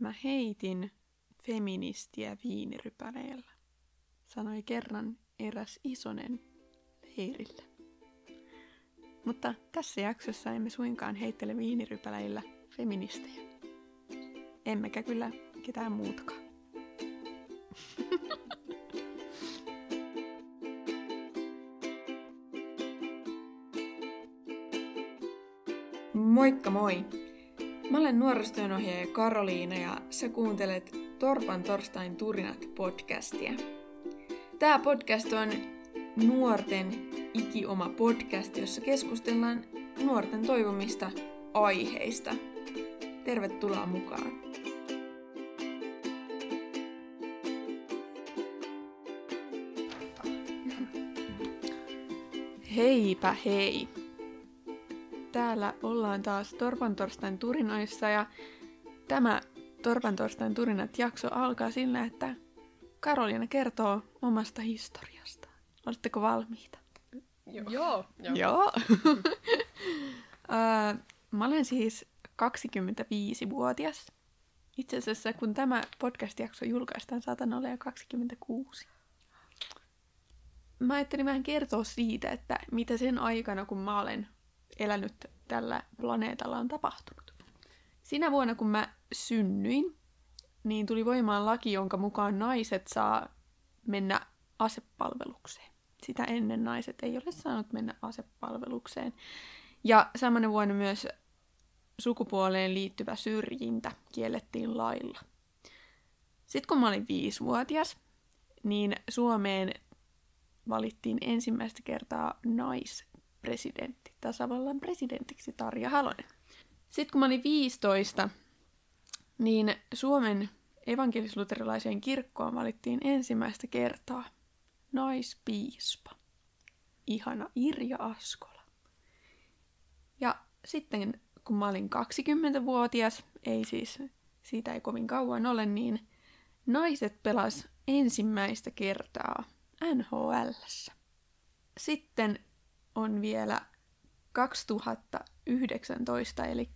Mä heitin feministiä viinirypäleellä, sanoi kerran eräs isonen leirillä. Mutta tässä jaksossa emme suinkaan heittele viinirypäleillä feministejä. Emmekä kyllä ketään muutakaan. Moikka moi! Mä olen nuorisotyönohjaaja Karoliina ja sä kuuntelet Torpan torstain turinat podcastia. Tää podcast on nuorten ikioma podcast, jossa keskustellaan nuorten toivomista aiheista. Tervetuloa mukaan! Heipä hei! Täällä ollaan taas Torpan torstain turinoissa ja tämä Torpan torstain turinat jakso alkaa sillä, että Karoliina kertoo omasta historiasta. Oletteko valmiita? Joo. Joo. Joo. Joo. Mä olen siis 25-vuotias. Itse asiassa kun tämä podcast-jakso julkaistaan, saatan olla jo 26. Mä ajattelin vähän kertoa siitä, että mitä sen aikana, kun mä olen elänyt tällä planeetalla on tapahtunut. Sinä vuonna, kun mä synnyin, niin tuli voimaan laki, jonka mukaan naiset saa mennä asepalvelukseen. Sitä ennen naiset ei ole saanut mennä asepalvelukseen. Ja samana vuonna myös sukupuoleen liittyvä syrjintä kiellettiin lailla. Sitten kun mä olin viisivuotias, niin Suomeen valittiin ensimmäistä kertaa naispresidentti, tasavallan presidentiksi Tarja Halonen. Sitten kun mä olin 15, niin Suomen evankelisluterilaiseen kirkkoon valittiin ensimmäistä kertaa naispiispa. Ihana Irja Askola. Ja sitten kun mä olin 20-vuotias, ei siis siitä ei kovin kauan ole, niin naiset pelas ensimmäistä kertaa NHL. Sitten on vielä 2019, eli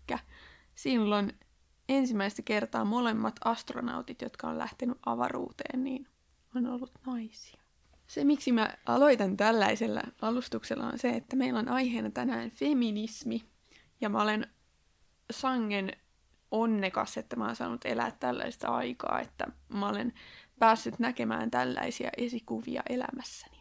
silloin ensimmäistä kertaa molemmat astronautit, jotka on lähtenyt avaruuteen, niin on ollut naisia. Se, miksi mä aloitan tällaisella alustuksella, on se, että meillä on aiheena tänään feminismi. Ja mä olen sangen onnekas, että mä oon saanut elää tällaista aikaa, että mä olen päässyt näkemään tällaisia esikuvia elämässäni.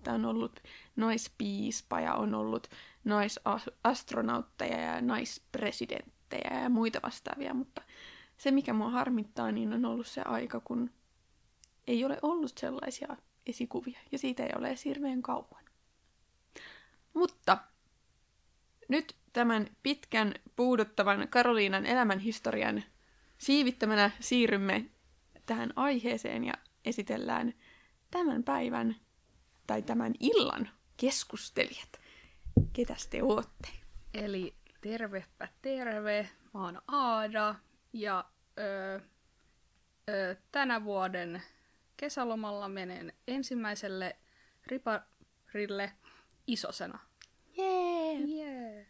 Että on ollut naispiispa ja on ollut naisastronautteja ja naispresidenttejä ja muita vastaavia, mutta se mikä mua harmittaa, niin on ollut se aika, kun ei ole ollut sellaisia esikuvia, ja siitä ei ole edes hirveän kauan. Mutta nyt tämän pitkän puuduttavan Karoliinan elämänhistorian siivittämänä siirrymme tähän aiheeseen ja esitellään tämän päivän tai tämän illan keskustelijat. Ketäs te ootte? Eli tervepä terve, mä oon Aada ja öö, öö, tänä vuoden kesälomalla menen ensimmäiselle riparille isosena. Jee! Yeah. Yeah.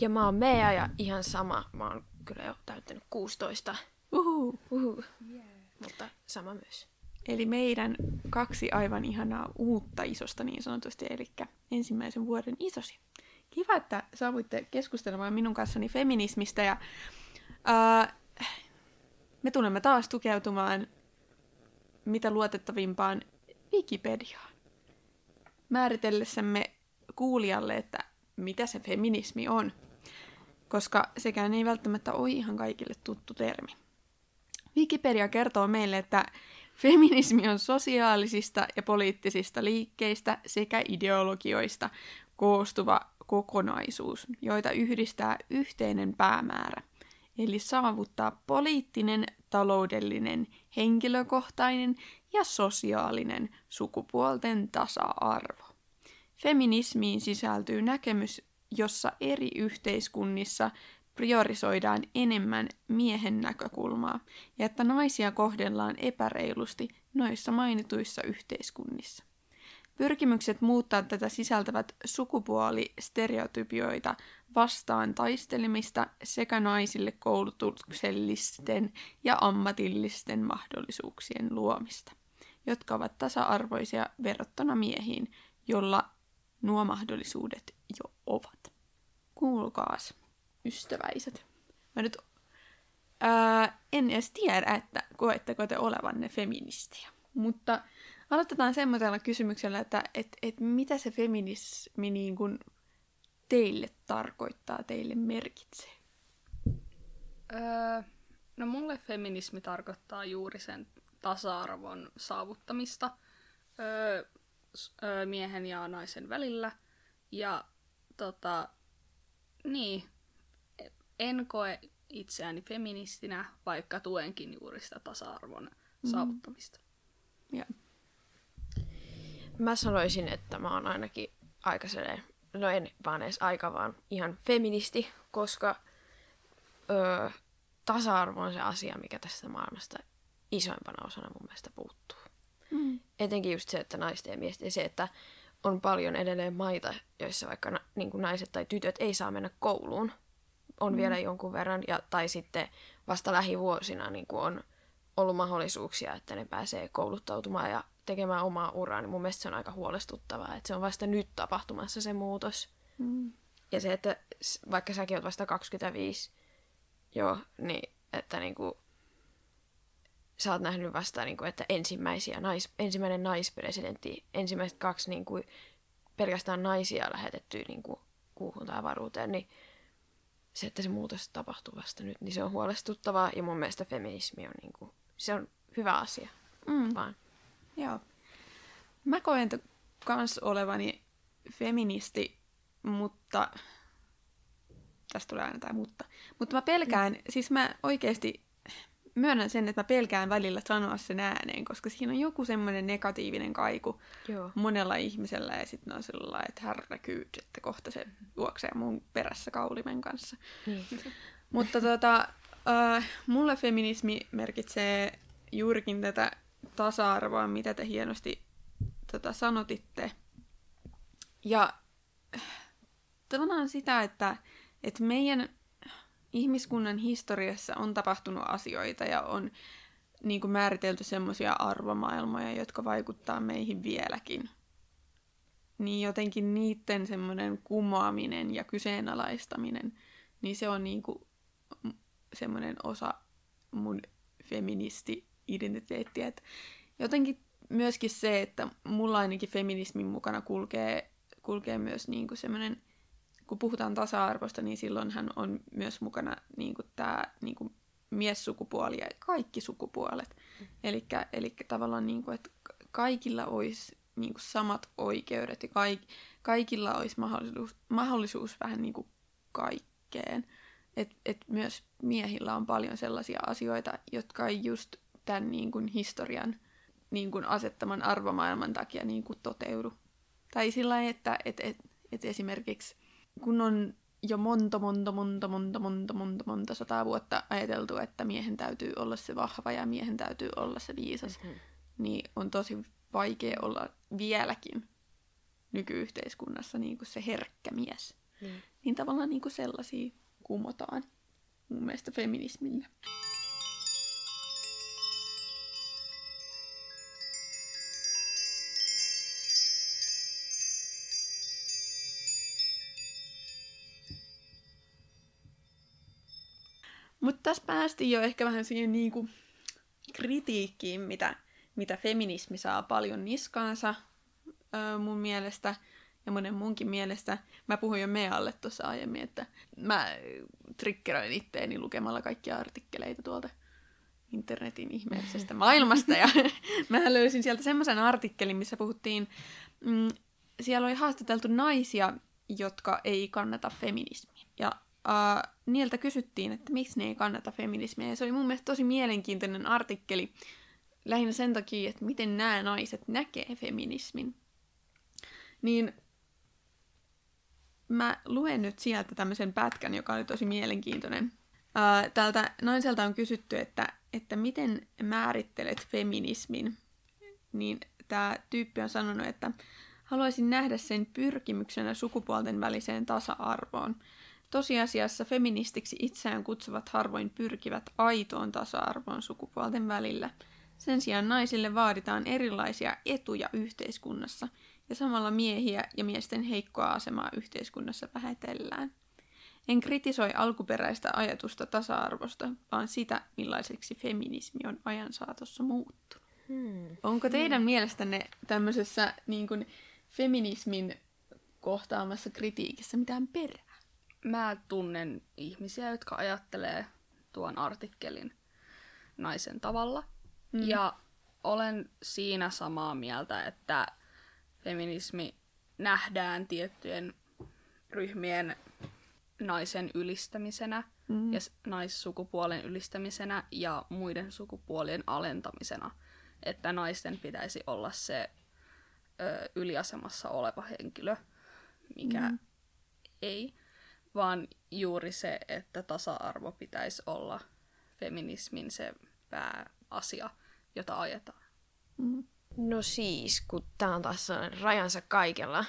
Ja mä oon Mea ja ihan sama, mä oon kyllä jo täyttänyt 16. Uhu. Uhu. Yeah. Mutta sama myös. Eli meidän kaksi aivan ihanaa uutta isosta niin sanotusti, eli ensimmäisen vuoden isosi. Kiva, että saavuitte keskustelemaan minun kanssani feminismistä ja uh, me tulemme taas tukeutumaan mitä luotettavimpaan Wikipediaan. Määritellessämme kuulijalle, että mitä se feminismi on, koska sekään ei välttämättä ole ihan kaikille tuttu termi. Wikipedia kertoo meille, että feminismi on sosiaalisista ja poliittisista liikkeistä sekä ideologioista koostuva kokonaisuus, joita yhdistää yhteinen päämäärä, eli saavuttaa poliittinen, taloudellinen, henkilökohtainen ja sosiaalinen sukupuolten tasa-arvo. Feminismiin sisältyy näkemys, jossa eri yhteiskunnissa priorisoidaan enemmän miehen näkökulmaa ja että naisia kohdellaan epäreilusti noissa mainituissa yhteiskunnissa. Pyrkimykset muuttaa tätä sisältävät sukupuolistereotypioita vastaan taistelemista sekä naisille koulutuksellisten ja ammatillisten mahdollisuuksien luomista, jotka ovat tasa-arvoisia verrattuna miehiin, jolla nuo mahdollisuudet jo ovat. Kuulkaas, ystäväiset. Mä nyt ää, en edes tiedä, että koetteko te olevanne feministejä. Mutta aloitetaan semmoisella kysymyksellä, että et, et mitä se feminismi niin kuin teille tarkoittaa, teille merkitsee? Öö, no mulle feminismi tarkoittaa juuri sen tasa-arvon saavuttamista öö, öö, miehen ja naisen välillä. Ja tota, niin, en koe itseäni feministinä, vaikka tuenkin juuri sitä tasa-arvon mm. saavuttamista. Ja. Mä sanoisin, että mä oon ainakin aika sellainen, no en vaan edes aika, vaan ihan feministi, koska öö, tasa-arvo on se asia, mikä tästä maailmasta isoimpana osana mun mielestä puuttuu. Mm. Etenkin just se, että naisten ja miesten se, että on paljon edelleen maita, joissa vaikka na, niin kuin naiset tai tytöt ei saa mennä kouluun. On mm. vielä jonkun verran, ja, tai sitten vasta lähivuosina niin kuin on ollut mahdollisuuksia, että ne pääsee kouluttautumaan ja tekemään omaa uraa, niin mun mielestä se on aika huolestuttavaa, että se on vasta nyt tapahtumassa se muutos. Mm. Ja se, että vaikka säkin oot vasta 25, joo, niin että niinku, sä oot nähnyt vasta, niinku, että ensimmäisiä nais, ensimmäinen naispresidentti, ensimmäiset kaksi niinku, pelkästään naisia lähetettyä niinku, kuuhun tai avaruuteen, niin se, että se muutos tapahtuu vasta nyt, niin se on huolestuttavaa. Ja mun mielestä feminismi on, niinku, se on hyvä asia. Mm. Vaan. Joo. Mä koen kans olevani feministi, mutta... Tästä tulee aina tai mutta. Mutta mä pelkään, mm. siis mä oikeasti myönnän sen, että mä pelkään välillä sanoa sen ääneen, koska siinä on joku semmoinen negatiivinen kaiku Joo. monella ihmisellä ja sitten on sellainen, että härräkyyd, että kohta se juoksee mun perässä kaulimen kanssa. Niin. Mutta tota, äh, mulle feminismi merkitsee juurikin tätä tasa-arvoa, mitä te hienosti tota, sanotitte. Ja tavallaan sitä, että, että meidän ihmiskunnan historiassa on tapahtunut asioita ja on niin kuin määritelty semmoisia arvomaailmoja, jotka vaikuttaa meihin vieläkin. Niin jotenkin niiden semmoinen kumoaminen ja kyseenalaistaminen, niin se on niin kuin semmoinen osa mun feministi-identiteettiä. Et jotenkin myöskin se, että mulla ainakin feminismin mukana kulkee, kulkee myös niin kuin semmoinen kun puhutaan tasa-arvosta, niin silloinhan on myös mukana niin kuin tämä niin kuin miessukupuoli ja kaikki sukupuolet. Mm. Eli tavallaan, niin kuin, että kaikilla olisi niin kuin samat oikeudet ja kaik, kaikilla olisi mahdollisuus, mahdollisuus vähän niin kuin kaikkeen. Et, et myös miehillä on paljon sellaisia asioita, jotka ei just tämän niin kuin historian niin kuin asettaman arvomaailman takia niin kuin toteudu. Tai sillä että et, et, et esimerkiksi kun on jo monta, monta, monta, monta, monta, monta, monta sataa vuotta ajateltu, että miehen täytyy olla se vahva ja miehen täytyy olla se viisas, mm-hmm. niin on tosi vaikea olla vieläkin nykyyhteiskunnassa niin kuin se herkkä mies. Mm. Niin tavallaan niin kuin sellaisia kumotaan mun mielestä feminismillä. Mutta tässä päästiin jo ehkä vähän siihen niinku kritiikkiin, mitä, mitä feminismi saa paljon niskaansa öö, mun mielestä ja monen munkin mielestä. Mä puhuin jo Mealle tuossa aiemmin, että mä triggeroin itteeni lukemalla kaikkia artikkeleita tuolta internetin ihmeellisestä maailmasta. Ja mä löysin sieltä semmoisen artikkelin, missä puhuttiin, mm, siellä oli haastateltu naisia, jotka ei kannata feminismiä. Ja uh, niiltä kysyttiin, että miksi ne ei kannata feminismiä. Ja se oli mun mielestä tosi mielenkiintoinen artikkeli, lähinnä sen takia, että miten nämä naiset näkee feminismin. Niin mä luen nyt sieltä tämmöisen pätkän, joka oli tosi mielenkiintoinen. Uh, täältä naiselta on kysytty, että, että miten määrittelet feminismin. Niin tämä tyyppi on sanonut, että haluaisin nähdä sen pyrkimyksenä sukupuolten väliseen tasa-arvoon – Tosiasiassa feministiksi itseään kutsuvat harvoin pyrkivät aitoon tasa-arvoon sukupuolten välillä. Sen sijaan naisille vaaditaan erilaisia etuja yhteiskunnassa, ja samalla miehiä ja miesten heikkoa asemaa yhteiskunnassa vähätellään. En kritisoi alkuperäistä ajatusta tasa-arvosta, vaan sitä, millaiseksi feminismi on ajan saatossa muuttunut. Hmm. Onko teidän hmm. mielestänne tämmöisessä niin kuin, feminismin kohtaamassa kritiikissä mitään perää? Mä tunnen ihmisiä, jotka ajattelee tuon artikkelin naisen tavalla. Mm. Ja olen siinä samaa mieltä, että feminismi nähdään tiettyjen ryhmien naisen ylistämisenä mm. ja naissukupuolen ylistämisenä ja muiden sukupuolien alentamisena. Että naisten pitäisi olla se ö, yliasemassa oleva henkilö, mikä mm. ei, vaan juuri se, että tasa-arvo pitäisi olla feminismin se pääasia, jota ajetaan. Mm. No siis, kun tämä on taas rajansa kaikella.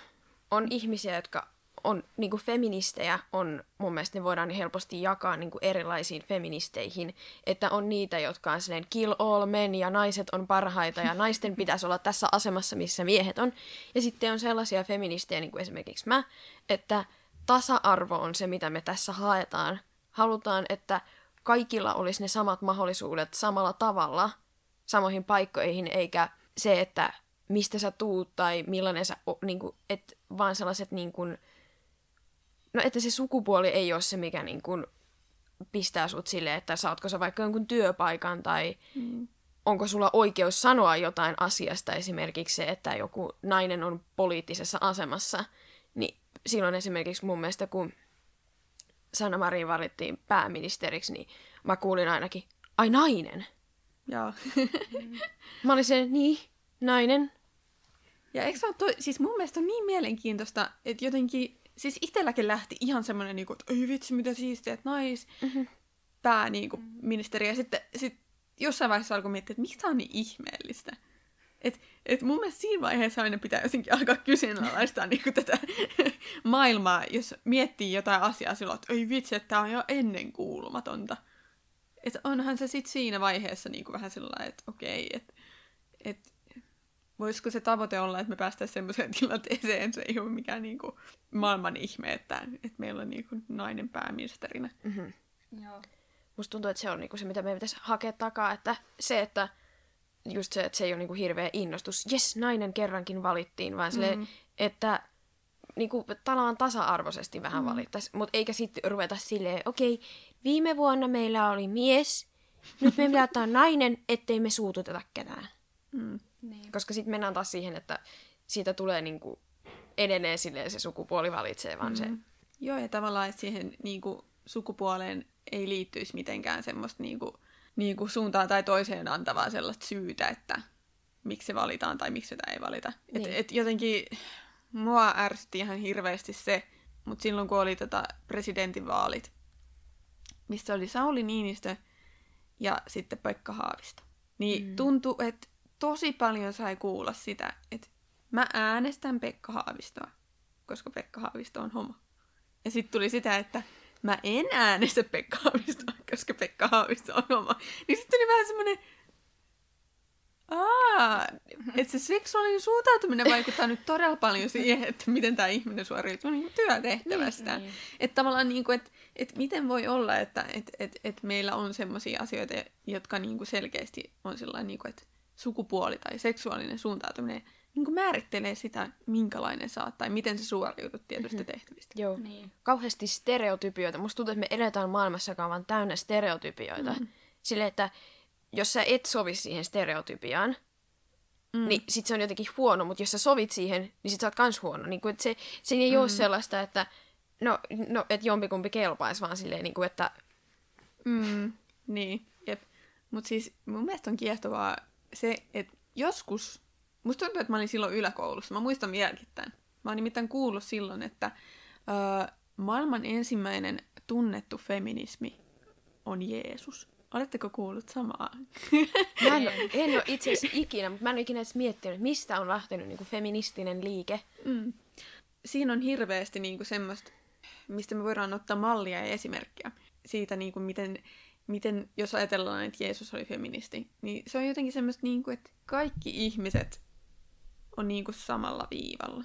On ihmisiä, jotka on niin kuin feministejä, on mun mielestä ne voidaan helposti jakaa niin kuin erilaisiin feministeihin. Että on niitä, jotka on silleen kill all men ja naiset on parhaita ja naisten pitäisi olla tässä asemassa, missä miehet on. Ja sitten on sellaisia feministejä, niin kuin esimerkiksi mä, että tasa-arvo on se, mitä me tässä haetaan. Halutaan, että kaikilla olisi ne samat mahdollisuudet samalla tavalla samoihin paikkoihin, eikä se, että mistä sä tuut tai millainen sä, niin kuin, et, vaan sellaiset niin kuin, no että se sukupuoli ei ole se, mikä niin kuin, pistää sut silleen, että saatko sä vaikka jonkun työpaikan tai mm. onko sulla oikeus sanoa jotain asiasta, esimerkiksi se, että joku nainen on poliittisessa asemassa, niin silloin esimerkiksi mun mielestä, kun Sanna Marin valittiin pääministeriksi, niin mä kuulin ainakin, ai nainen. Joo. mä olin se, niin, nainen. Ja eikö toi, siis mun mielestä on niin mielenkiintoista, että jotenkin, siis itselläkin lähti ihan semmoinen, niin kuin, että ei vitsi, mitä siistiä, että nais, mm-hmm. pää, niin kuin, ministeri. Ja sitten sit jossain vaiheessa alkoi miettiä, että miksi tämä on niin ihmeellistä. Et, et mun mielestä siinä vaiheessa aina pitää jotenkin alkaa kyseenalaistaa niin tätä maailmaa, jos miettii jotain asiaa silloin, että ei vitsi, että tämä on jo ennen kuulumatonta. Että onhan se sitten siinä vaiheessa niin kuin vähän sellainen, että okei, että et, voisiko se tavoite olla, että me päästäisiin semmoiseen tilanteeseen, se ei ole mikään niin kuin maailman ihme, että, että meillä on niin kuin nainen pääministerinä. Mm-hmm. Joo. Musta tuntuu, että se on niin kuin se, mitä meidän pitäisi hakea takaa, että se, että just se, että se ei ole niin kuin hirveä innostus, jes, nainen kerrankin valittiin, vaan mm-hmm. sille, että niin kuin, talaan tasa-arvoisesti vähän mm. valittaisi, mutta eikä sitten ruveta silleen, okei, okay, viime vuonna meillä oli mies, nyt me pitää ottaa nainen, ettei me suututeta ketään. Mm. Niin. Koska sitten mennään taas siihen, että siitä tulee niin kuin, edelleen silleen se sukupuoli valitsee, vaan mm. se... Joo, ja tavallaan, siihen niin kuin, sukupuoleen ei liittyisi mitenkään semmoista niin kuin, niin kuin suuntaan tai toiseen antavaa sellaista syytä, että miksi se valitaan tai miksi sitä ei valita. Niin. Et, et jotenkin mua ärsytti ihan hirveästi se, mutta silloin kun oli tota presidentinvaalit, missä oli Sauli Niinistö ja sitten Pekka Haavisto, niin mm. tuntui, että tosi paljon sai kuulla sitä, että mä äänestän Pekka Haavistoa, koska Pekka Haavisto on homo. Ja sitten tuli sitä, että mä en äänestä Pekka Haavistoa, koska Pekka Haavisto on homo. Niin sitten tuli vähän semmoinen, Aa, että se seksuaalinen suuntautuminen vaikuttaa nyt todella paljon siihen, että miten tämä ihminen suoriutuu niin työtehtävästä. Niin, niin. Että tavallaan, niin kuin, että, että miten voi olla, että että että, että meillä on sellaisia asioita, jotka niin kuin selkeästi on sellainen, niin kuin, että sukupuoli tai seksuaalinen suuntautuminen niin kuin määrittelee sitä, minkälainen sä oot, tai miten sä suoriudut tietystä mm-hmm. tehtävistä. Joo. Niin. Kauheasti stereotypioita. Musta tuntuu, että me eletään maailmassa, joka on vaan täynnä stereotypioita. Mm-hmm. Sille, että jos sä et sovi siihen stereotypiaan, mm. niin sit se on jotenkin huono, mutta jos sä sovit siihen, niin sit sä oot kans huono. Niin kuin, että se, se ei mm. ole sellaista, että no, no että jompikumpi kelpaisi, vaan silleen, niin kuin, että... Mm, niin, jep. Mutta siis mun mielestä on kiehtovaa se, että joskus, musta tuntuu, että mä olin silloin yläkoulussa, mä muistan vieläkin tämän. Mä oon nimittäin kuullut silloin, että ö, maailman ensimmäinen tunnettu feminismi on Jeesus. Oletteko kuullut samaa? Mä en, en ole itse asiassa ikinä, mutta mä en ole ikinä edes miettinyt, mistä on lähtenyt niin kuin feministinen liike. Mm. Siinä on hirveästi niin kuin semmoista mistä me voidaan ottaa mallia ja esimerkkiä siitä, niin kuin miten, miten, jos ajatellaan, että Jeesus oli feministi, niin se on jotenkin semmoista, niin kuin, että kaikki ihmiset on niin kuin samalla viivalla.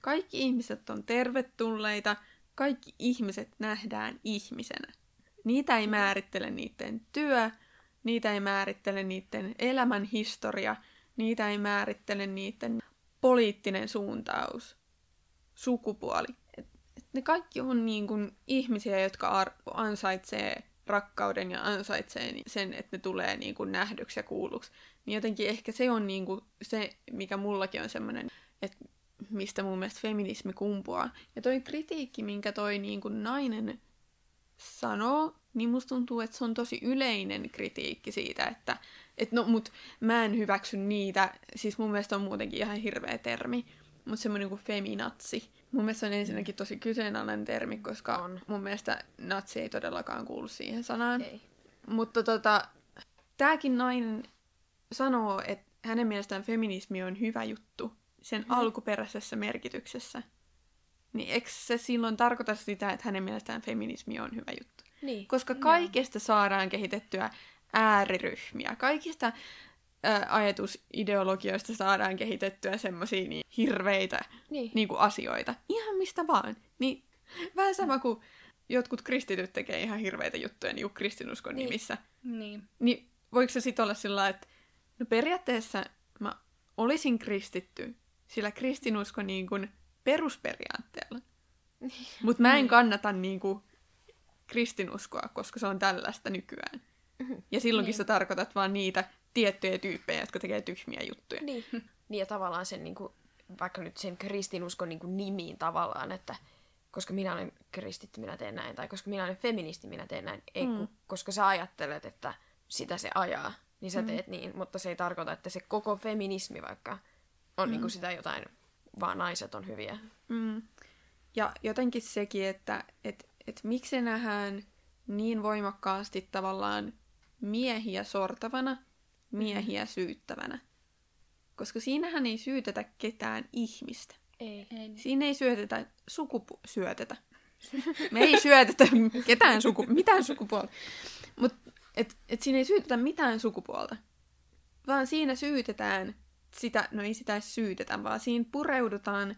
Kaikki ihmiset on tervetulleita, kaikki ihmiset nähdään ihmisenä. Niitä ei määrittele niiden työ, niitä ei määrittele niiden elämän historia, niitä ei määrittele niiden poliittinen suuntaus, sukupuoli. Et, et ne kaikki on niin kuin ihmisiä, jotka ar- ansaitsee rakkauden ja ansaitsee sen, että ne tulee niin kuin nähdyksi ja kuulluksi. Niin jotenkin ehkä se on niin kuin se, mikä mullakin on semmoinen, että mistä mun mielestä feminismi kumpuaa. Ja toi kritiikki, minkä toi niin kuin nainen sanoo, niin musta tuntuu, että se on tosi yleinen kritiikki siitä, että et no, mut mä en hyväksy niitä, siis mun mielestä on muutenkin ihan hirveä termi, mutta semmoinen kuin feminatsi. Mun mielestä on ensinnäkin tosi kyseenalainen termi, koska On. mun mielestä natsi ei todellakaan kuulu siihen sanaan. Ei. Mutta tota, tääkin nainen sanoo, että hänen mielestään feminismi on hyvä juttu sen Mhm. alkuperäisessä merkityksessä. Niin eikö se silloin tarkoita sitä, että hänen mielestään feminismi on hyvä juttu? Niin. Koska kaikesta saadaan kehitettyä ääriryhmiä. Kaikista ää, ajatusideologioista saadaan kehitettyä semmoisia niin hirveitä Niin. niin kuin asioita. Ihan mistä vaan. Niin, vähän sama kuin jotkut kristityt tekee ihan hirveitä juttuja niin kristinuskon Niin. nimissä. Niin. Niin voiko se sitten olla sillä että no periaatteessa mä olisin kristitty sillä kristinuskon niin kuin perusperiaatteella. Mutta mä en kannata niin kuin kristinuskoa, koska se on tällaista nykyään. Ja silloinkin Niin. sä tarkoitat vaan niitä tiettyjä tyyppejä, jotka tekee tyhmiä juttuja. Niin. niin ja tavallaan sen, niin kuin, vaikka nyt sen kristinuskon niin kuin nimiin tavallaan, että koska minä olen kristitty, minä teen näin, tai koska minä olen feministi, minä teen näin. Ei, Mm. mm. koska sä ajattelet, että sitä se ajaa, niin sä teet niin, mutta se ei tarkoita, että se koko feminismi vaikka on mm. niin kuin sitä jotain, vaan naiset on hyviä. Mm. Ja jotenkin sekin, että et, et miksi se nähdään niin voimakkaasti tavallaan miehiä sortavana, miehiä syyttävänä. Koska siinähän ei syytetä ketään ihmistä. Ei. Ei. niin. Siinä ei syötetä sukupu... syötetä. Me ei syötetä ketään suku... mitään sukupuolta. Mut et, et siinä ei syytetä mitään sukupuolta. Vaan siinä syytetään sitä, no ei sitä syytetä, vaan siinä pureudutaan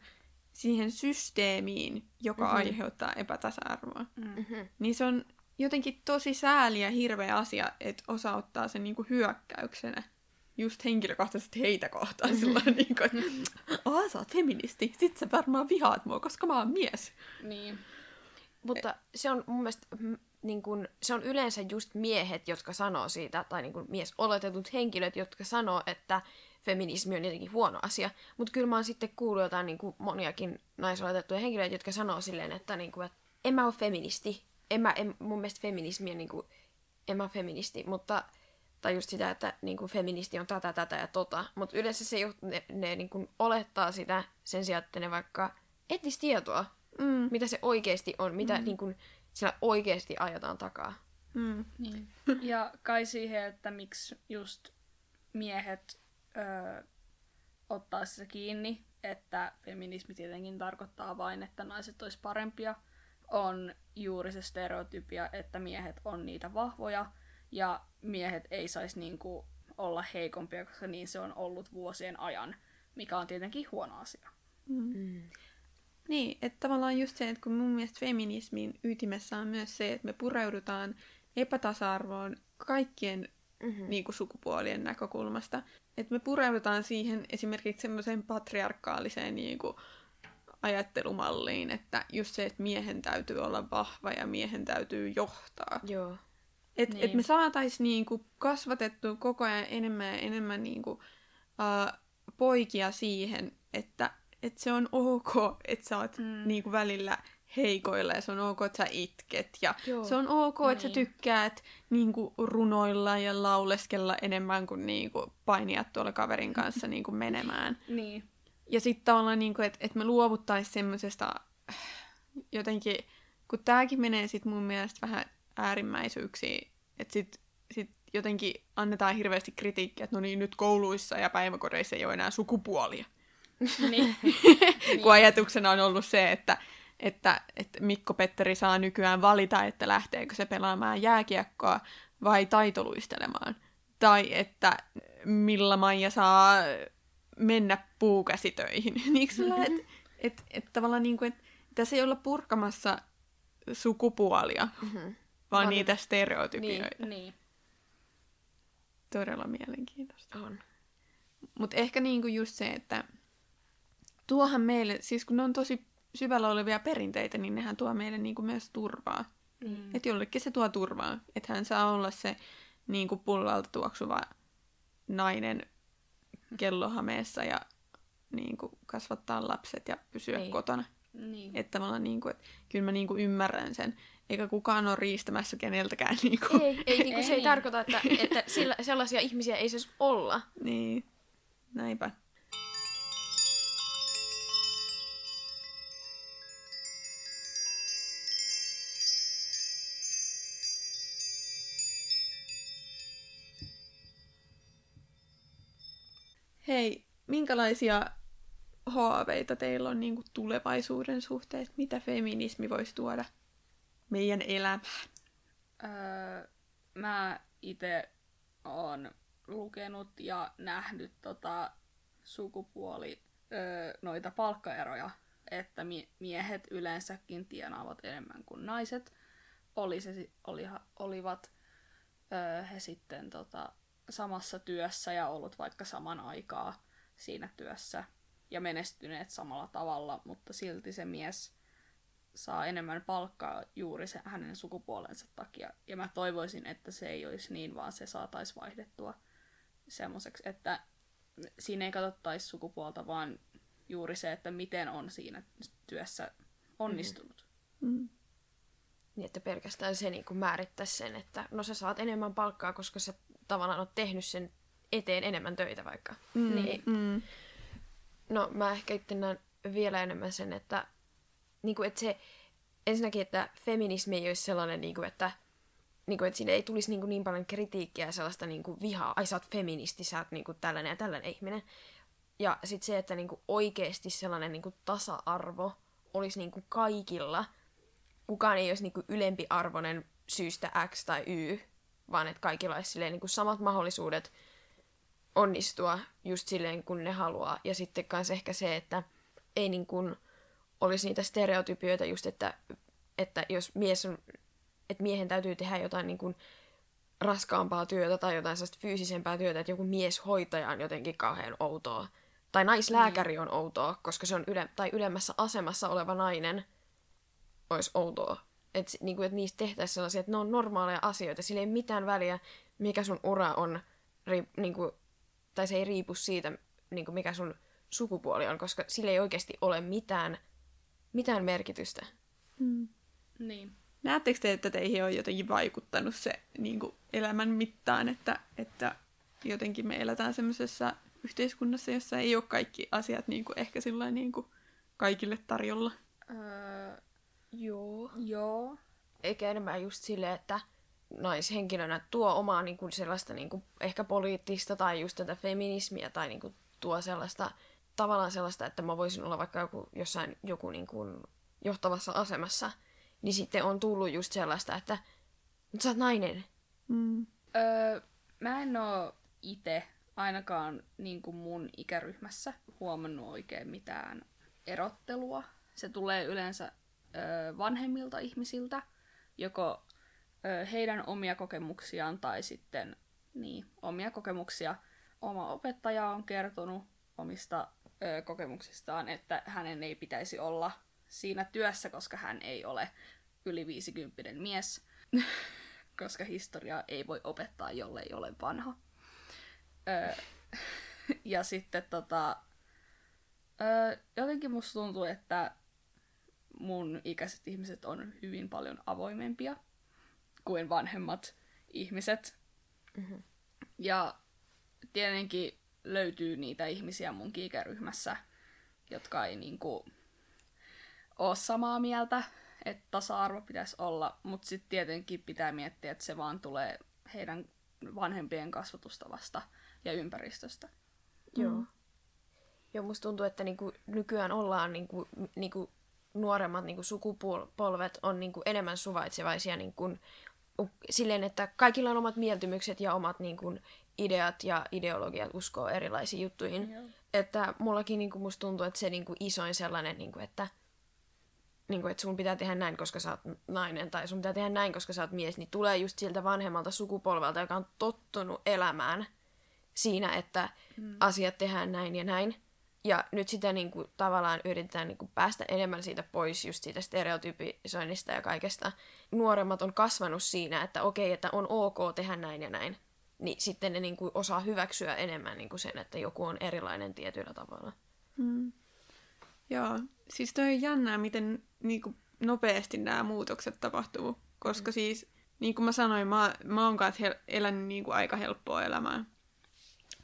siihen systeemiin, joka Mhm. mm-hmm. aiheuttaa epätasa-arvoa. Mm. Mm-hmm. Niin se on jotenkin tosi sääli ja hirveä asia, että osa ottaa sen niinku hyökkäyksenä just henkilökohtaisesti heitä kohtaan sillä niin kuin, että sä oot feministi, sit sä varmaan vihaat mua, koska mä oon mies. Niin. Mutta se on mun mielestä, niin kun, se on yleensä just miehet, jotka sanoo siitä, tai niin kun mies oletetut henkilöt, jotka sanoo, että feminismi on jotenkin huono asia. Mutta kyllä mä oon sitten kuullut jotain niin kuin moniakin naisoletettuja henkilöitä, jotka sanoo silleen, että, niin kuin, että en mä ole feministi. En mä, en, mun mielestä feminismi on niin kuin, en mä feministi, mutta tai just sitä, että niin kuin feministi on tätä, tätä ja tota. Mutta yleensä se, ju- ne, ne niin kuin olettaa sitä sen sijaan, että ne vaikka etsis tietoa, Mm, mitä se oikeasti on, mitä mm. niin kuin, siellä oikeasti ajetaan takaa. mm, Niin. Ja kai siihen, että miksi just miehet öö, ottaa sitä kiinni, että feminismi tietenkin tarkoittaa vain, että naiset olisi parempia, on juuri se stereotypia, että miehet on niitä vahvoja ja miehet ei saisi niinku olla heikompia, koska niin se on ollut vuosien ajan, mikä on tietenkin huono asia. mm. Niin, että tavallaan just se, että kun mun mielestä feminismin ytimessä on myös se, että me pureudutaan epätasa-arvoon kaikkien Mm-hmm. niin kuin sukupuolien näkökulmasta. Että me pureudutaan siihen esimerkiksi semmoiseen patriarkaaliseen niin kuin, ajattelumalliin, että just se, että miehen täytyy olla vahva ja miehen täytyy johtaa. Joo. Että Niin. et me saataisiin niinku kasvatettua koko ajan enemmän ja enemmän niinku, uh, poikia siihen, että et se on ok, että sä oot Mm. niinku välillä heikoilla ja se on ok, että sä itket. Ja Joo. se on ok, että sä Niin. tykkäät niinku runoilla ja lauleskella enemmän kuin niinku painia tuolla kaverin kanssa niinku menemään. Niin. Ja sitten tavallaan, niinku, että et me luovuttaisiin semmoisesta äh, jotenkin, kun tämäkin menee sitten mun mielestä vähän äärimmäisyyksiin, että sitten sit jotenkin annetaan hirveästi kritiikkiä, että no niin, nyt kouluissa ja päiväkodeissa ei ole enää sukupuolia. Niin. Kun ajatuksena on ollut se, että että, että Mikko Petteri saa nykyään valita, että lähteekö se pelaamaan jääkiekkoa vai taitoluistelemaan. Tai että millä Maija saa mennä puukäsitöihin. niin että et, et, tavallaan niin kuin, että tässä ei olla purkamassa sukupuolia, mm-hmm. vaan Mä niitä stereotypioita. Niin, niin. Todella mielenkiintoista. On. Mutta ehkä niinku just se, että tuohan meille, siis kun ne on tosi syvällä olevia perinteitä, niin nehän tuo meille niinku myös turvaa. Mm. Että jollekin se tuo turvaa. Että hän saa olla se niinku pullalta tuoksuva nainen kellohameessa ja niinku kasvattaa lapset ja pysyä niin. kotona. Niin. Että tavallaan niinku, että kyllä mä niinku ymmärrän sen. Eikä kukaan ole riistämässä keneltäkään. Niinku. Ei, ei, niinku, ei, se ei tarkoita, että, että sillä, sellaisia ihmisiä ei saisi olla. Niin, näinpä. Hei, minkälaisia haaveita teillä on niin kuin tulevaisuuden suhteen? Mitä feminismi voisi tuoda meidän elämään? Öö, mä itse oon lukenut ja nähnyt tota sukupuoli öö, noita palkkaeroja, että miehet yleensäkin tienaavat enemmän kuin naiset. Oli se, oli, olivat öö, he sitten tota, samassa työssä ja ollut vaikka saman aikaa siinä työssä ja menestyneet samalla tavalla, mutta silti se mies saa enemmän palkkaa juuri se, hänen sukupuolensa takia. Ja mä toivoisin, että se ei olisi niin, vaan se saataisiin vaihdettua semmoiseksi, että siinä ei katsottaisi sukupuolta, vaan juuri se, että miten on siinä työssä onnistunut. Mm. Mm. Niin, että pelkästään se niin määrittäisi sen, että no sä saat enemmän palkkaa, koska sä tavallaan oot tehnyt sen eteen enemmän töitä vaikka. Mm. Niin. Mm. No mä ehkä itse näen vielä enemmän sen, että, niin kuin, että se ensinnäkin, että feminismi ei olisi sellainen, niin kuin, että, niin kuin, että siinä ei tulisi niin, kuin, niin paljon kritiikkiä ja sellaista niin kuin, vihaa. Ai sä oot feministi, sä oot niin kuin, tällainen ja tällainen ihminen. Ja sitten se, että niin kuin, oikeasti sellainen niin kuin, tasa-arvo olisi niin kuin, kaikilla. Kukaan ei olisi niin kuin, ylempiarvoinen syystä X tai Y, vaan että kaikilla olisi silleen, niin kuin, samat mahdollisuudet onnistua just silleen, kun ne haluaa. Ja sitten myös ehkä se, että ei niin kuin olisi niitä stereotypioita just, että, että jos mies on, että miehen täytyy tehdä jotain niin kuin raskaampaa työtä tai jotain sellaista fyysisempää työtä, että joku mieshoitaja on jotenkin kauhean outoa. Tai naislääkäri on outoa, koska se on yle, tai ylemmässä asemassa oleva nainen olisi outoa. Että niin et niistä tehtäisiin sellaisia, että ne on normaaleja asioita. Sillä ei mitään väliä, mikä sun ura on, ri, niin kuin, tai se ei riipu siitä, niin kuin mikä sun sukupuoli on, koska sillä ei oikeasti ole mitään, mitään merkitystä. Mm. Niin. Näettekö te, että teihin on jotenkin vaikuttanut se niin kuin elämän mittaan, että, että jotenkin me eletään semmoisessa yhteiskunnassa, jossa ei ole kaikki asiat niin kuin ehkä sillä niin kuin kaikille tarjolla? Öö, joo. Joo. Eikä enemmän just silleen, että naishenkilönä tuo omaa niin kuin sellaista niin kuin, ehkä poliittista tai just tätä feminismiä tai niin kuin, tuo sellaista tavallaan sellaista, että mä voisin olla vaikka joku, jossain joku niin kuin, johtavassa asemassa, niin sitten on tullut just sellaista, että mutta sä oot nainen. Mm. Öö, mä en oo itse ainakaan niin kuin mun ikäryhmässä huomannut oikein mitään erottelua. Se tulee yleensä vanhemmilta ihmisiltä, joko heidän omia kokemuksiaan tai sitten niin, omia kokemuksia. Oma opettaja on kertonut omista kokemuksistaan, että hänen ei pitäisi olla siinä työssä, koska hän ei ole yli 50 mies, koska historiaa ei voi opettaa, jollei ole vanha. Ja sitten tota, jotenkin musta tuntuu, että mun ikäiset ihmiset on hyvin paljon avoimempia kuin vanhemmat ihmiset. Mm-hmm. Ja tietenkin löytyy niitä ihmisiä mun ikäryhmässä, jotka ei niinku ole samaa mieltä, että tasa-arvo pitäisi olla, mutta sitten tietenkin pitää miettiä, että se vaan tulee heidän vanhempien kasvatustavasta ja ympäristöstä. Joo. Mm. Joo, musta tuntuu, että niinku nykyään ollaan niinku, niinku nuoremmat niin kuin sukupolvet on niin kuin enemmän suvaitsevaisia niin kuin, silleen, että kaikilla on omat mieltymykset ja omat niin kuin, ideat ja ideologiat uskoo erilaisiin juttuihin. Joo. Että mullakin niin kuin, musta tuntuu, että se niin kuin, isoin sellainen, niin kuin, että niin kuin, että sun pitää tehdä näin, koska sä oot nainen, tai sun pitää tehdä näin, koska sä oot mies, niin tulee just siltä vanhemmalta sukupolvelta, joka on tottunut elämään siinä, että mm. asiat tehdään näin ja näin. Ja nyt sitä niin kuin, tavallaan yritetään niin kuin, päästä enemmän siitä pois, just siitä stereotypisoinnista ja kaikesta. Nuoremmat on kasvanut siinä, että okei, että on ok tehdä näin ja näin. Niin sitten ne niin kuin, osaa hyväksyä enemmän niin kuin sen, että joku on erilainen tietyllä tavalla. Mm. Joo, siis toi on jännää, miten niin kuin, nopeasti nämä muutokset tapahtuu. Koska mm. siis, niin kuin mä sanoin, mä, mä oon kanssa hel- elänyt niin kuin, aika helppoa elämää.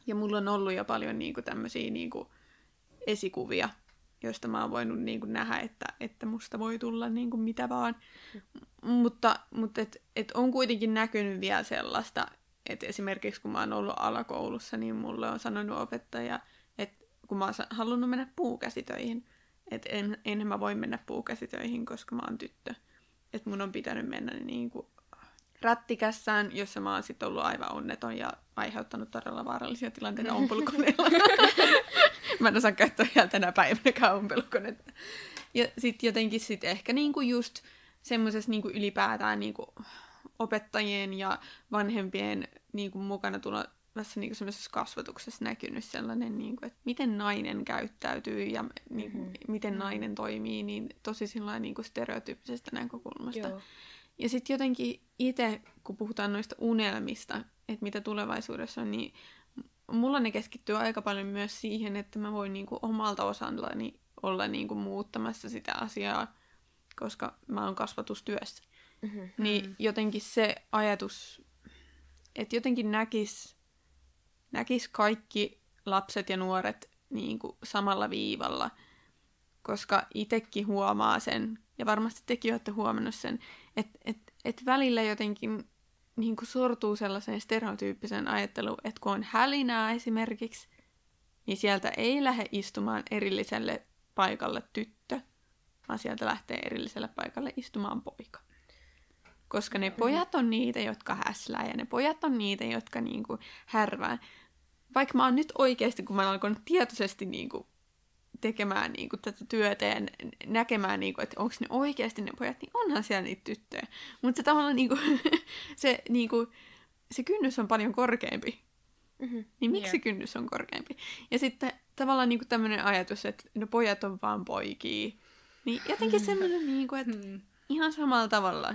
Ja mulla on ollut jo paljon niin kuin, tämmöisiä niin kuin, esikuvia, joista mä oon voinut niin kuin, nähdä, että, että musta voi tulla niin kuin, mitä vaan. Mm. Mutta, mutta et, et on kuitenkin näkynyt vielä sellaista, että esimerkiksi kun mä oon ollut alakoulussa, niin mulle on sanonut opettaja, että kun mä oon halunnut mennä puukäsitöihin, että en, en mä voi mennä puukäsitöihin, koska mä oon tyttö. Että mun on pitänyt mennä niin kuin rättikässään, jossa mä oon sitten ollut aivan onneton ja aiheuttanut todella vaarallisia tilanteita ompulukoneella. mä en osaa käyttää vielä tänä päivänä ompulukonetta. Ja sitten jotenkin sit ehkä niinku just semmoisessa niinku ylipäätään niinku opettajien ja vanhempien niinku mukana tulla tässä niinku semmoisessa kasvatuksessa näkynyt sellainen, niinku, että miten nainen käyttäytyy ja niinku, mm-hmm. miten mm-hmm. nainen toimii, niin tosi sillä niinku stereotyyppisestä näkökulmasta. Joo. Ja sitten jotenkin itse, kun puhutaan noista unelmista, että mitä tulevaisuudessa on, niin mulla ne keskittyy aika paljon myös siihen, että mä voin niinku omalta osallani olla niinku muuttamassa sitä asiaa, koska mä oon kasvatustyössä. Mm-hmm. Niin jotenkin se ajatus, että jotenkin näkis, näkis kaikki lapset ja nuoret niinku samalla viivalla, koska itsekin huomaa sen, ja varmasti tekin olette huomannut sen, että et, et välillä jotenkin niin kuin sortuu sellaiseen stereotyyppiseen ajatteluun, että kun on hälinää esimerkiksi, niin sieltä ei lähde istumaan erilliselle paikalle tyttö, vaan sieltä lähtee erilliselle paikalle istumaan poika. Koska ne pojat on niitä, jotka häslää ja ne pojat on niitä, jotka niinku härvää. Vaikka mä oon nyt oikeasti, kun mä oon alkanut tietoisesti niinku tekemään niin kuin, tätä työtä ja näkemään, niin kuin, että onko ne oikeasti ne pojat, niin onhan siellä niitä tyttöjä. Mutta se tavallaan niin kuin, se, niin kuin, se kynnys on paljon korkeampi. Mm-hmm. Niin miksi yeah. se kynnys on korkeampi? Ja sitten tavallaan niin tämmöinen ajatus, että no pojat on vaan poikia. Niin jotenkin semmoinen, niin kuin, että mm. ihan samalla tavalla.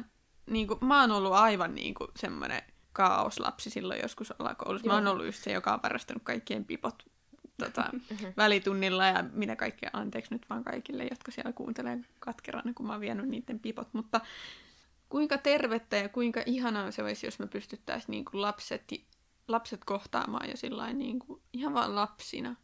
Niin kuin, mä oon ollut aivan niin kuin, semmoinen kaoslapsi silloin joskus alakoulussa. Mä oon ollut just se, joka on varastanut kaikkien pipot tota, mm-hmm. välitunnilla ja mitä kaikkea, anteeksi nyt vaan kaikille, jotka siellä kuuntelee katkerana, kun mä oon vienyt niiden pipot, mutta kuinka tervettä ja kuinka ihanaa se olisi, jos me pystyttäisiin niin kuin lapset, lapset kohtaamaan jo sillain niin kuin, ihan vaan lapsina.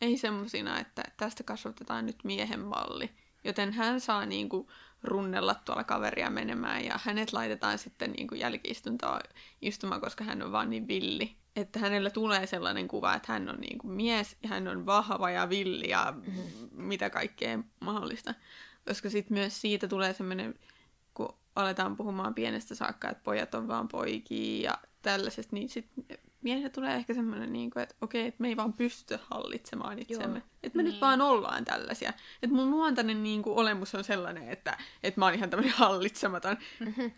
Ei semmosina, että tästä kasvatetaan nyt miehen malli, joten hän saa niin kuin, runnella tuolla kaveria menemään ja hänet laitetaan sitten niin kuin jälkiistuntoon istumaan, koska hän on vaan niin villi että hänellä tulee sellainen kuva, että hän on niin kuin mies ja hän on vahva ja villi ja mm-hmm. mitä kaikkea mahdollista. Koska sitten myös siitä tulee semmoinen, kun aletaan puhumaan pienestä saakka, että pojat on vaan poikia ja tällaisesta, niin sitten miehelle tulee ehkä semmoinen, niin kuin, että okei, että me ei vaan pysty hallitsemaan itsemme. Joo. Että me niin. nyt vaan ollaan tällaisia. Että mun luontainen niin kuin, olemus on sellainen, että, että mä oon ihan tämmöinen hallitsematon. Mm-hmm.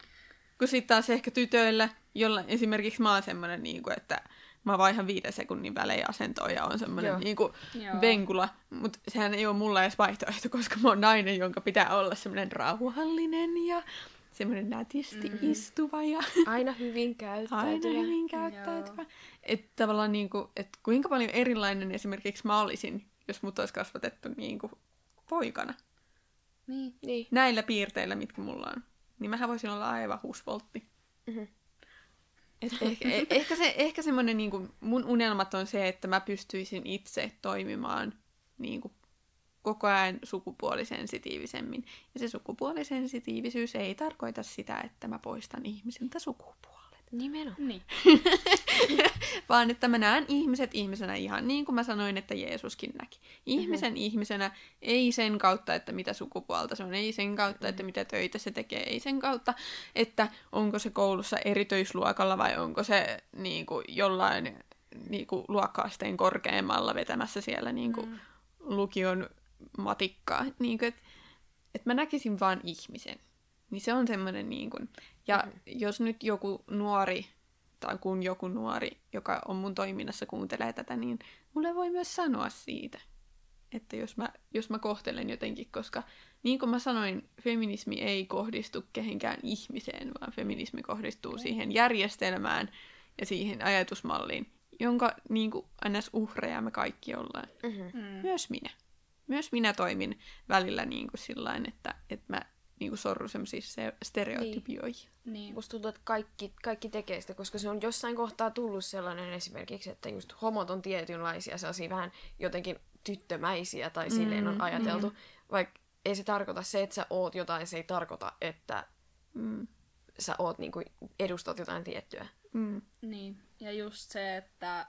Kun sitten taas ehkä tytöillä, jolla esimerkiksi mä oon semmoinen, niin kuin, että mä vaihan viiden sekunnin välein asentoa ja on semmoinen niin kuin venkula. Mutta sehän ei ole mulla edes vaihtoehto, koska mä oon nainen, jonka pitää olla semmoinen rauhallinen ja semmoinen nätisti mm. istuva ja... Aina hyvin käyttäytyvä. Aina hyvin käyttäytyvä. Että tavallaan niin kuin, että kuinka paljon erilainen esimerkiksi mä olisin, jos mut olisi kasvatettu niin kuin poikana. Niin. niin. Näillä piirteillä, mitkä mulla on niin mähän voisin olla aivan husvoltti. Mm-hmm. Et ehkä, e- ehkä, se, ehkä semmoinen, niin kuin, mun unelmat on se, että mä pystyisin itse toimimaan niin kuin, koko ajan sukupuolisensitiivisemmin. Ja se sukupuolisensitiivisyys ei tarkoita sitä, että mä poistan ihmisiltä sukupuolet. Nimenomaan. Niin. vaan että mä näen ihmiset ihmisenä ihan niin kuin mä sanoin, että Jeesuskin näki. Ihmisen mm-hmm. ihmisenä, ei sen kautta, että mitä sukupuolta se on, ei sen kautta, mm-hmm. että mitä töitä se tekee, ei sen kautta, että onko se koulussa erityisluokalla vai onko se niin kuin, jollain niin kuin, luokkaasteen korkeammalla vetämässä siellä niin kuin, mm. lukion matikkaa. Niin kuin, että, että mä näkisin vaan ihmisen. Niin se on semmoinen niin kuin, ja mm. jos nyt joku nuori tai kun joku nuori, joka on mun toiminnassa, kuuntelee tätä, niin mulle voi myös sanoa siitä, että jos mä, jos mä kohtelen jotenkin, koska niin kuin mä sanoin, feminismi ei kohdistu kehenkään ihmiseen, vaan feminismi kohdistuu siihen järjestelmään ja siihen ajatusmalliin, jonka niin kuin ns. uhreja me kaikki ollaan. Mm-hmm. Myös minä. Myös minä toimin välillä niin kuin sillain, että, että mä niinku sorru semmoisiin stereotypioihin. Niin. niin. Musta tuntuu, että kaikki, kaikki tekee sitä, koska se on jossain kohtaa tullut sellainen esimerkiksi, että just homot on tietynlaisia, sellaisia vähän jotenkin tyttömäisiä tai mm, silleen on ajateltu. Mm. Vaikka ei se tarkoita se, että sä oot jotain, se ei tarkoita, että mm. sä oot niinku, edustat jotain tiettyä. Mm. Niin, ja just se, että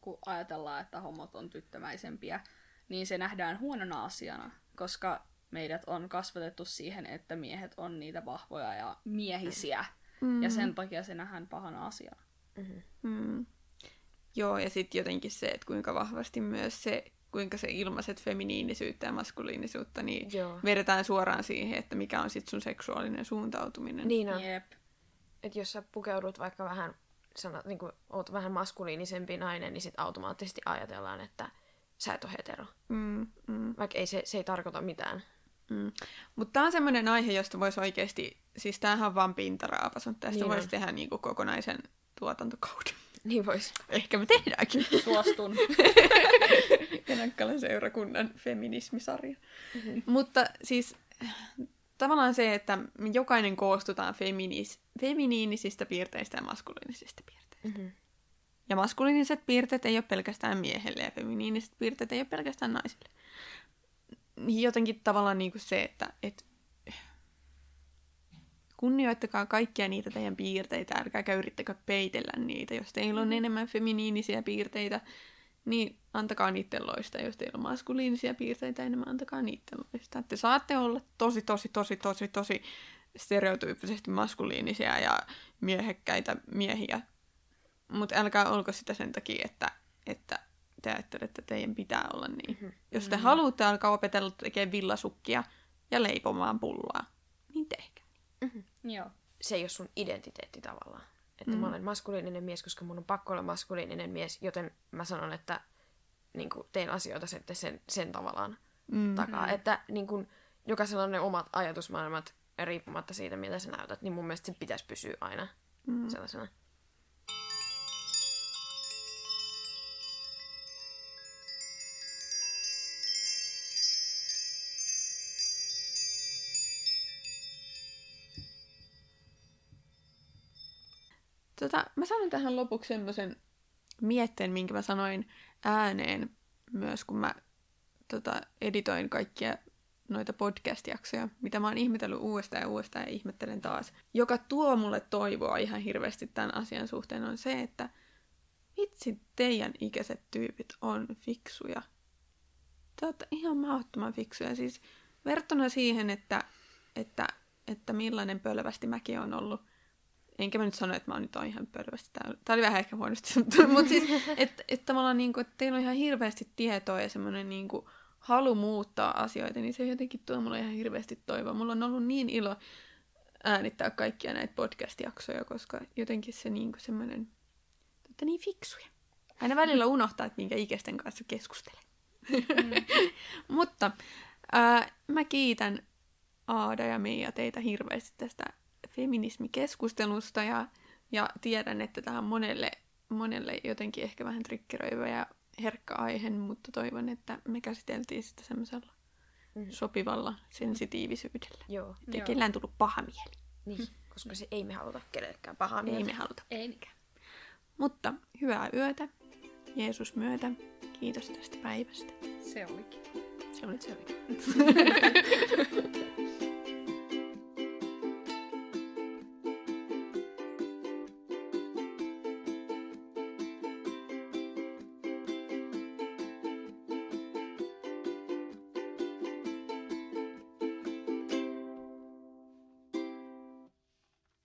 kun ajatellaan, että homot on tyttömäisempiä, niin se nähdään huonona asiana, koska meidät on kasvatettu siihen, että miehet on niitä vahvoja ja miehisiä. Mm. Ja sen takia se nähdään pahana asiana. Mm-hmm. Mm. Joo, ja sitten jotenkin se, että kuinka vahvasti myös se, kuinka se ilmaiset feminiinisyyttä ja maskuliinisuutta, niin Joo. vedetään suoraan siihen, että mikä on sitten sun seksuaalinen suuntautuminen. Niin on. Jep. Että jos sä pukeudut vaikka vähän, sanat, niin oot vähän maskuliinisempi nainen, niin sitten automaattisesti ajatellaan, että sä et ole hetero. Mm, mm. Vaikka ei se, se ei tarkoita mitään. Mm. Mutta tämä on semmoinen aihe, josta voisi oikeasti, siis tämähän on vaan pintaraapas, mutta tästä niin voisi tehdä niinku kokonaisen tuotantokauden. Niin voisi. Ehkä me tehdäänkin. Suostun. Enakkalan seurakunnan feminismisarja. Mm-hmm. Mutta siis tavallaan se, että me jokainen koostutaan feminis, feminiinisistä piirteistä ja maskuliinisista piirteistä. Mm-hmm. Ja maskuliiniset piirteet ei ole pelkästään miehelle ja feminiiniset piirteet ei ole pelkästään naisille jotenkin tavallaan niin kuin se, että et, kunnioittakaa kaikkia niitä teidän piirteitä, älkääkä yrittäkö peitellä niitä. Jos teillä on mm. enemmän feminiinisiä piirteitä, niin antakaa niiden loista. Jos teillä on maskuliinisia piirteitä enemmän, antakaa niiden loista. Te saatte olla tosi, tosi, tosi, tosi, tosi stereotyyppisesti maskuliinisia ja miehekkäitä miehiä. Mutta älkää olko sitä sen takia, että, että te ajattelette, että teidän pitää olla niin. Mm-hmm. Jos te mm-hmm. haluatte alkaa opetella tekemään villasukkia ja leipomaan pullaa, niin tehkää. Mm-hmm. Joo. Se ei ole sun identiteetti tavallaan. Että mm-hmm. mä olen maskuliininen mies, koska mun on pakko olla maskuliininen mies, joten mä sanon, että niin kuin, teen asioita sitten sen, sen tavallaan mm-hmm. takaa. Että niin kuin, jokaisella on ne omat ajatusmaailmat riippumatta siitä, mitä sä näytät, niin mun mielestä se pitäisi pysyä aina mm-hmm. sellaisena. Sanon tähän lopuksi semmoisen mietteen, minkä mä sanoin ääneen myös, kun mä tota, editoin kaikkia noita podcast-jaksoja, mitä mä oon ihmetellyt uudestaan ja uudestaan ja ihmettelen taas. Joka tuo mulle toivoa ihan hirveästi tämän asian suhteen on se, että vitsi teidän ikäiset tyypit on fiksuja. Te olette ihan mahdottoman fiksuja. Siis verrattuna siihen, että, että, että millainen pölvästi mäkin on ollut enkä mä nyt sano, että mä oon nyt on ihan pörvästi täällä. Tää oli vähän ehkä huonosti sanottu, mutta siis, että et tavallaan niin kuin, että teillä on ihan hirveästi tietoa ja semmoinen niin kuin, halu muuttaa asioita, niin se jotenkin tuo mulle ihan hirveästi toivoa. Mulla on ollut niin ilo äänittää kaikkia näitä podcast-jaksoja, koska jotenkin se niin kuin semmoinen, että niin fiksuja. Aina välillä unohtaa, että minkä ikäisten kanssa keskustelen. Mm. Mutta ää, mä kiitän Aada ja Meija teitä hirveästi tästä feminismikeskustelusta ja, ja tiedän, että tämä on monelle, monelle jotenkin ehkä vähän trikkeröivä ja herkkä aihe, mutta toivon, että me käsiteltiin sitä semmoisella mm. sopivalla sensitiivisyydellä. Joo. Ei kellään tullut paha mieli. Niin, koska se ei me haluta kenellekään pahaa mieltä. Ei me haluta. Ei. Mutta hyvää yötä, Jeesus myötä. Kiitos tästä päivästä. Se olikin. Se oli se oli.